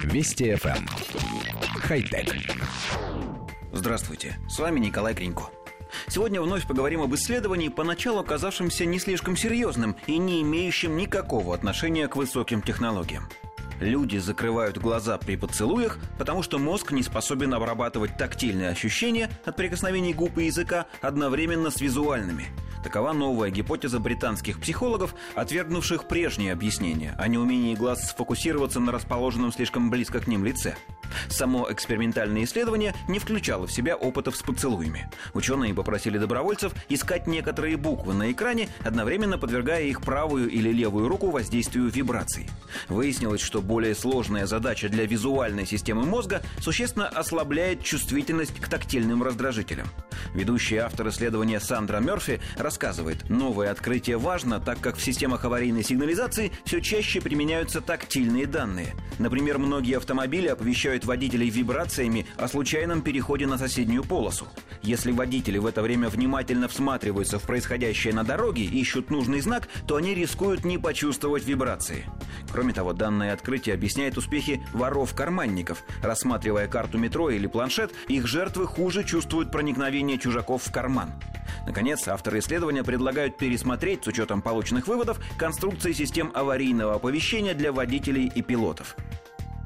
Вести FM. Эм. Хай-тек. Здравствуйте, с вами Николай Кренько. Сегодня вновь поговорим об исследовании, поначалу оказавшемся не слишком серьезным и не имеющим никакого отношения к высоким технологиям. Люди закрывают глаза при поцелуях, потому что мозг не способен обрабатывать тактильные ощущения от прикосновений губ и языка одновременно с визуальными. Такова новая гипотеза британских психологов, отвергнувших прежние объяснения о неумении глаз сфокусироваться на расположенном слишком близко к ним лице. Само экспериментальное исследование не включало в себя опытов с поцелуями. Ученые попросили добровольцев искать некоторые буквы на экране, одновременно подвергая их правую или левую руку воздействию вибраций. Выяснилось, что более сложная задача для визуальной системы мозга существенно ослабляет чувствительность к тактильным раздражителям. Ведущий автор исследования Сандра Мерфи рассказывает, новое открытие важно, так как в системах аварийной сигнализации все чаще применяются тактильные данные. Например, многие автомобили оповещают водителей вибрациями о случайном переходе на соседнюю полосу. Если водители в это время внимательно всматриваются в происходящее на дороге и ищут нужный знак, то они рискуют не почувствовать вибрации. Кроме того, данное открытие объясняет успехи воров-карманников. Рассматривая карту метро или планшет, их жертвы хуже чувствуют проникновение чужаков в карман. Наконец, авторы исследования предлагают пересмотреть, с учетом полученных выводов, конструкции систем аварийного оповещения для водителей и пилотов.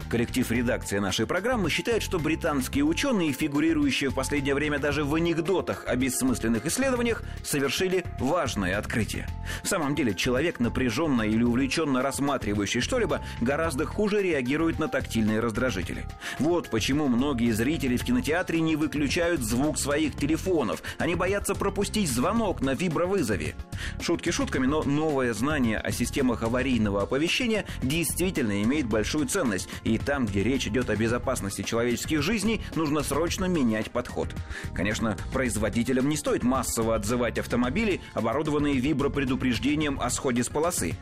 Коллектив редакции нашей программы считает, что британские ученые, фигурирующие в последнее время даже в анекдотах о бессмысленных исследованиях, совершили важное открытие. В самом деле, человек, напряженно или увлеченно рассматривающий что-либо, гораздо хуже реагирует на тактильные раздражители. Вот почему многие зрители в кинотеатре не выключают звук своих телефонов. Они боятся пропустить звонок на вибровызове. Шутки шутками, но новое знание о системах аварийного оповещения действительно имеет большую ценность и и там, где речь идет о безопасности человеческих жизней, нужно срочно менять подход. Конечно, производителям не стоит массово отзывать автомобили, оборудованные вибропредупреждением о сходе с полосы.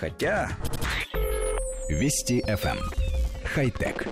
Хотя... Вести FM. Эм. Хай-тек.